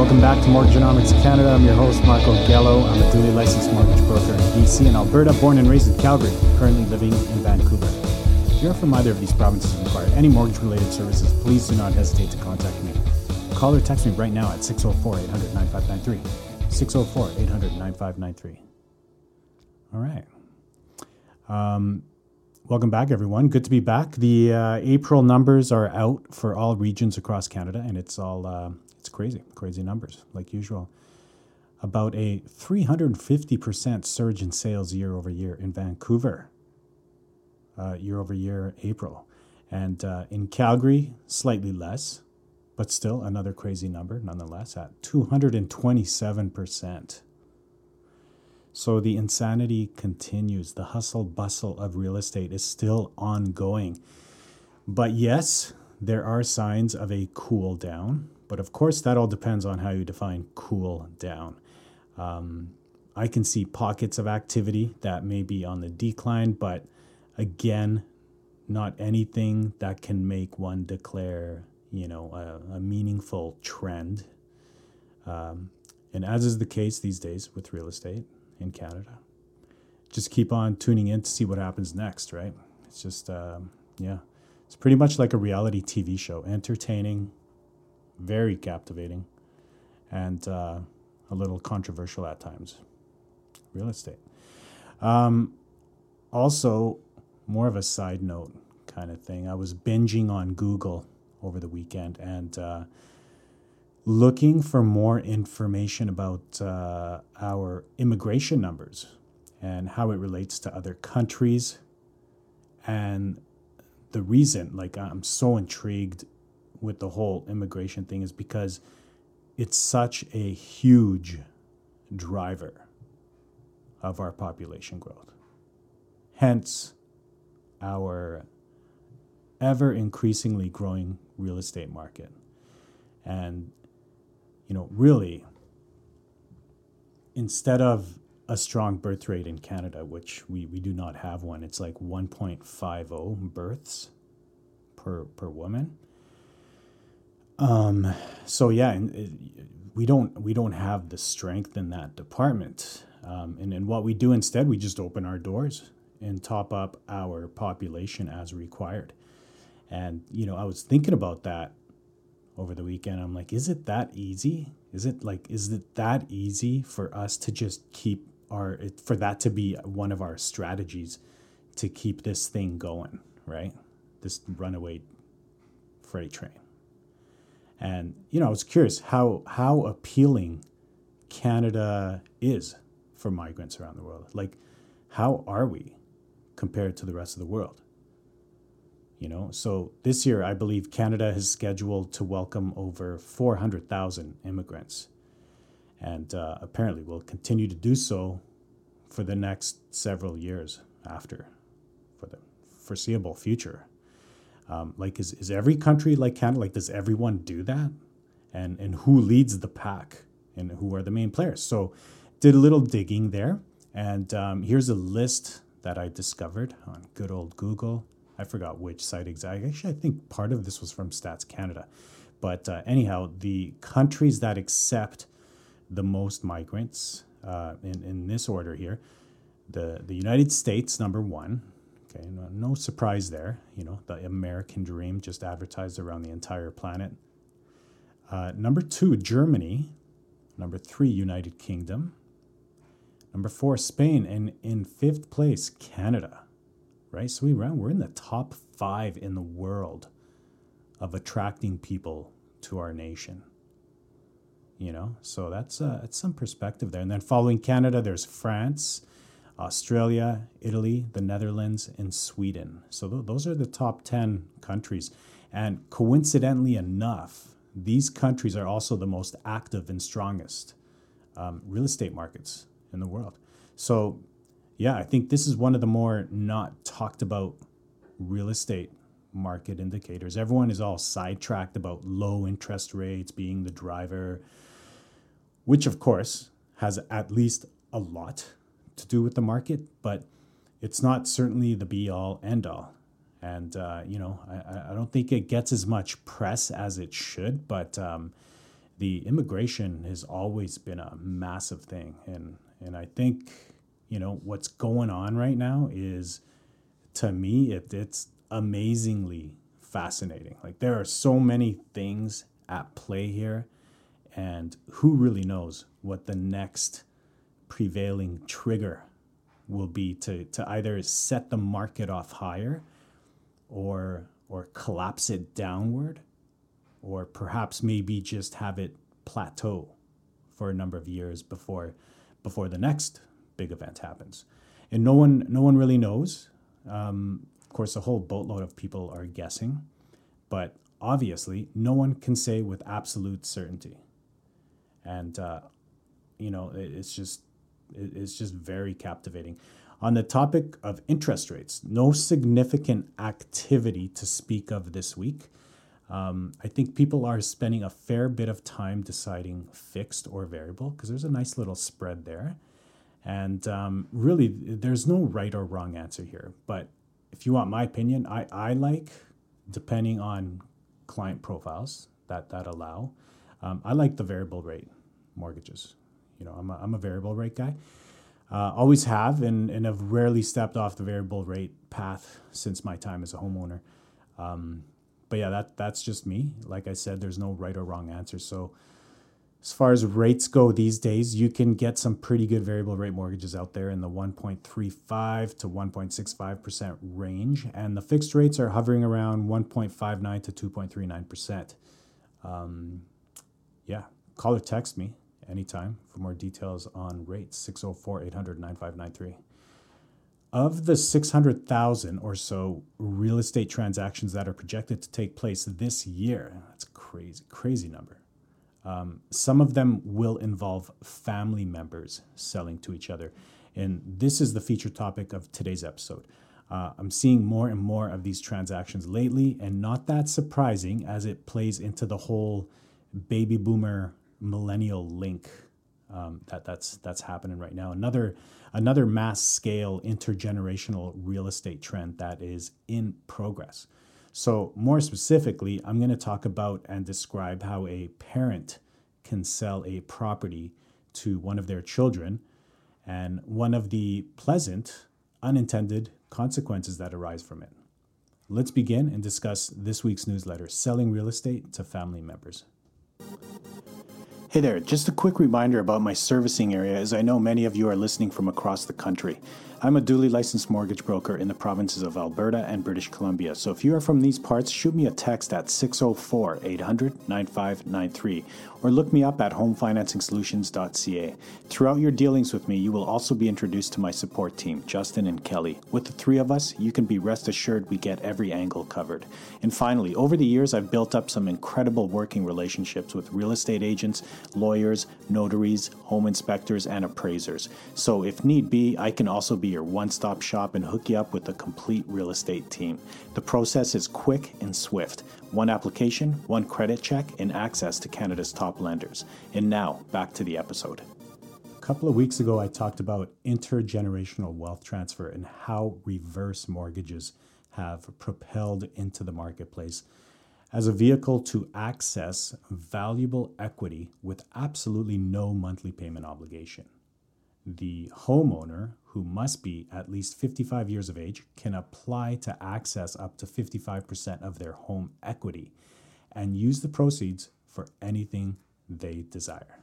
back to Mortgageonomics Canada. I'm your host, Marco Gallo. I'm a duly licensed mortgage broker in BC and Alberta, born and raised in Calgary, currently living in Vancouver. If you're from either of these provinces and require any mortgage related services, please do not hesitate to contact me. Call or text me right now at 604 800 9593. 604 800 9593. All right. Um, welcome back, everyone. Good to be back. The uh, April numbers are out for all regions across Canada, and it's all uh, it's crazy, crazy numbers like usual. About a 350% surge in sales year over year in Vancouver, uh, year over year, April. And uh, in Calgary, slightly less, but still another crazy number nonetheless at 227%. So the insanity continues. The hustle bustle of real estate is still ongoing. But yes, there are signs of a cool down. But of course, that all depends on how you define cool down. Um, I can see pockets of activity that may be on the decline, but again, not anything that can make one declare, you know, a, a meaningful trend. Um, and as is the case these days with real estate, in Canada. Just keep on tuning in to see what happens next, right? It's just, um, yeah, it's pretty much like a reality TV show, entertaining, very captivating, and uh, a little controversial at times. Real estate. Um, also, more of a side note kind of thing. I was binging on Google over the weekend and uh, looking for more information about uh, our immigration numbers and how it relates to other countries. And the reason, like, I'm so intrigued with the whole immigration thing is because it's such a huge driver of our population growth. Hence, our ever increasingly growing real estate market. And you know, really, instead of a strong birth rate in Canada, which we, we do not have one, it's like 1.50 births per, per woman. Um, so yeah, it, we don't we don't have the strength in that department. Um, and, and what we do instead, we just open our doors and top up our population as required. And you know, I was thinking about that over the weekend. I'm like, is it that easy? Is it like, is it that easy for us to just keep our, for that to be one of our strategies to keep this thing going, right? This runaway freight train. And, you know, I was curious how, how appealing Canada is for migrants around the world. Like, how are we compared to the rest of the world? You know, so this year I believe Canada is scheduled to welcome over 400,000 immigrants, and uh, apparently will continue to do so for the next several years after, for the foreseeable future. Um, like, is, is every country like Canada? Like, does everyone do that? And and who leads the pack? And who are the main players? So, did a little digging there, and um, here's a list that I discovered on good old Google. I forgot which site exactly. Actually, I think part of this was from Stats Canada. But uh, anyhow, the countries that accept the most migrants uh, in, in this order here the, the United States, number one. Okay, no, no surprise there. You know, the American dream just advertised around the entire planet. Uh, number two, Germany. Number three, United Kingdom. Number four, Spain. And in fifth place, Canada right? So we ran, we're in the top five in the world of attracting people to our nation. You know, so that's uh, that's some perspective there. And then following Canada, there's France, Australia, Italy, the Netherlands, and Sweden. So th- those are the top 10 countries. And coincidentally enough, these countries are also the most active and strongest um, real estate markets in the world. So yeah, I think this is one of the more not talked about real estate market indicators. Everyone is all sidetracked about low interest rates being the driver, which of course has at least a lot to do with the market, but it's not certainly the be all end all. And, uh, you know, I, I don't think it gets as much press as it should, but um, the immigration has always been a massive thing, and and I think you know what's going on right now is to me it, it's amazingly fascinating. Like there are so many things at play here, and who really knows what the next prevailing trigger will be to, to either set the market off higher or or collapse it downward or perhaps maybe just have it plateau for a number of years before before the next big event happens. And no one no one really knows. Um, of course a whole boatload of people are guessing but obviously no one can say with absolute certainty. And uh, you know it's just it's just very captivating on the topic of interest rates no significant activity to speak of this week um, I think people are spending a fair bit of time deciding fixed or variable because there's a nice little spread there. And um, really, there's no right or wrong answer here. But if you want my opinion, I, I like, depending on client profiles that, that allow, um, I like the variable rate mortgages. You know, I'm a, I'm a variable rate guy. Uh, always have and, and have rarely stepped off the variable rate path since my time as a homeowner. Um, but yeah, that that's just me. Like I said, there's no right or wrong answer. So as far as rates go these days, you can get some pretty good variable rate mortgages out there in the 1.35 to 1.65% range. And the fixed rates are hovering around 1.59 to 2.39%. Um, yeah, call or text me anytime for more details on rates 604 800 9593 of the 600,000 or so real estate transactions that are projected to take place this year, that's crazy, crazy number. Um, some of them will involve family members selling to each other. And this is the feature topic of today's episode. Uh, I'm seeing more and more of these transactions lately, and not that surprising as it plays into the whole baby boomer millennial link um, that that's that's happening right now. Another another mass scale intergenerational real estate trend that is in progress. So more specifically, I'm going to talk about and describe how a parent can sell a property to one of their children and one of the pleasant unintended consequences that arise from it. Let's begin and discuss this week's newsletter, Selling Real Estate to Family Members. Hey there, just a quick reminder about my servicing area as I know many of you are listening from across the country. I'm a duly licensed mortgage broker in the provinces of Alberta and British Columbia. So if you are from these parts, shoot me a text at 604 800 9593 or look me up at homefinancingsolutions.ca. Throughout your dealings with me, you will also be introduced to my support team, Justin and Kelly. With the three of us, you can be rest assured we get every angle covered. And finally, over the years, I've built up some incredible working relationships with real estate agents, lawyers, notaries, home inspectors, and appraisers. So if need be, I can also be your one stop shop and hook you up with a complete real estate team. The process is quick and swift one application, one credit check, and access to Canada's top lenders. And now, back to the episode. A couple of weeks ago, I talked about intergenerational wealth transfer and how reverse mortgages have propelled into the marketplace as a vehicle to access valuable equity with absolutely no monthly payment obligation. The homeowner, who must be at least 55 years of age, can apply to access up to 55% of their home equity and use the proceeds for anything they desire.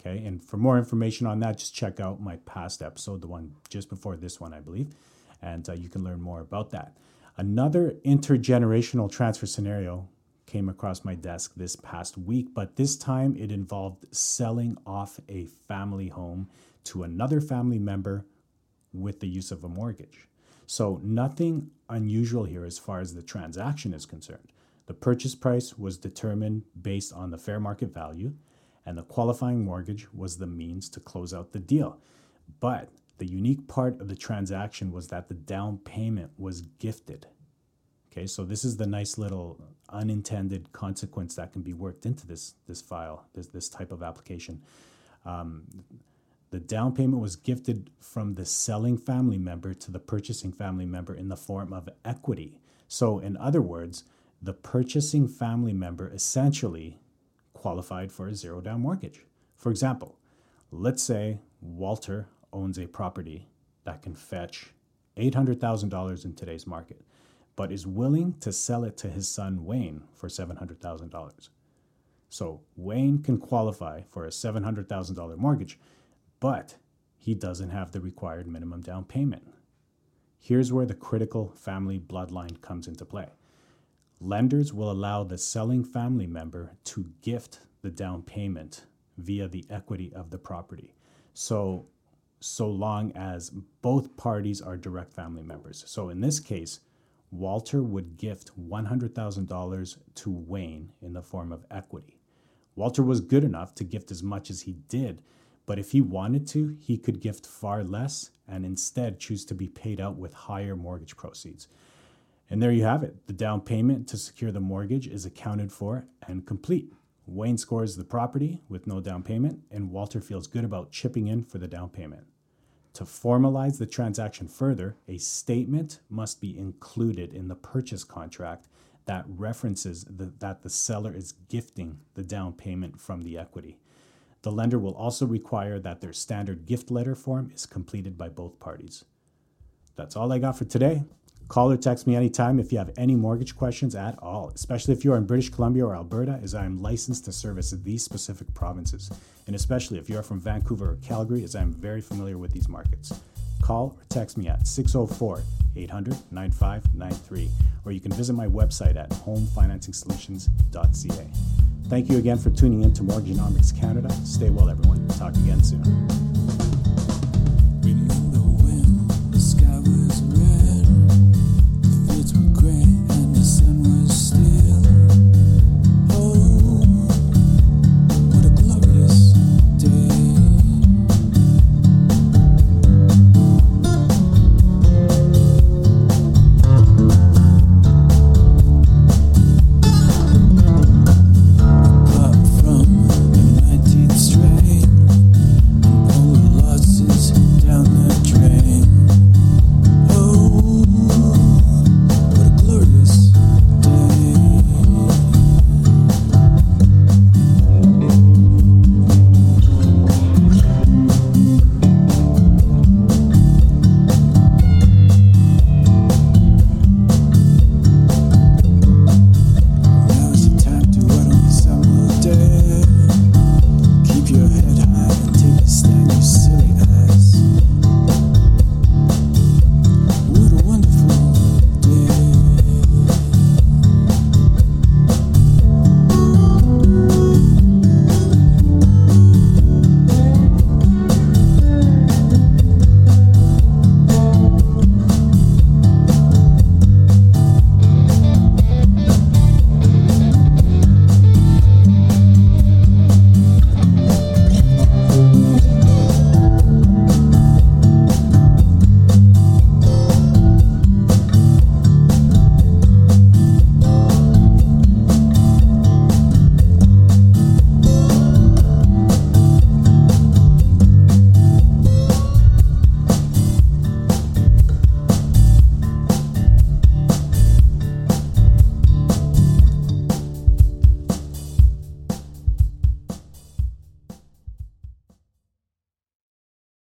Okay, and for more information on that, just check out my past episode, the one just before this one, I believe, and uh, you can learn more about that. Another intergenerational transfer scenario came across my desk this past week, but this time it involved selling off a family home to another family member with the use of a mortgage. So, nothing unusual here as far as the transaction is concerned. The purchase price was determined based on the fair market value, and the qualifying mortgage was the means to close out the deal. But the unique part of the transaction was that the down payment was gifted. Okay, so this is the nice little unintended consequence that can be worked into this this file, this this type of application. Um, the down payment was gifted from the selling family member to the purchasing family member in the form of equity. So, in other words, the purchasing family member essentially qualified for a zero down mortgage. For example, let's say Walter owns a property that can fetch $800,000 in today's market, but is willing to sell it to his son Wayne for $700,000. So Wayne can qualify for a $700,000 mortgage, but he doesn't have the required minimum down payment. Here's where the critical family bloodline comes into play. Lenders will allow the selling family member to gift the down payment via the equity of the property. So so long as both parties are direct family members. So in this case, Walter would gift $100,000 to Wayne in the form of equity. Walter was good enough to gift as much as he did, but if he wanted to, he could gift far less and instead choose to be paid out with higher mortgage proceeds. And there you have it. The down payment to secure the mortgage is accounted for and complete. Wayne scores the property with no down payment, and Walter feels good about chipping in for the down payment. To formalize the transaction further, a statement must be included in the purchase contract that references the, that the seller is gifting the down payment from the equity. The lender will also require that their standard gift letter form is completed by both parties. That's all I got for today. Call or text me anytime if you have any mortgage questions at all, especially if you are in British Columbia or Alberta, as I am licensed to service these specific provinces, and especially if you are from Vancouver or Calgary, as I am very familiar with these markets. Call or text me at 604 800 9593, or you can visit my website at homefinancingsolutions.ca. Thank you again for tuning in to Mortgagenomics Canada. Stay well, everyone. Talk again soon.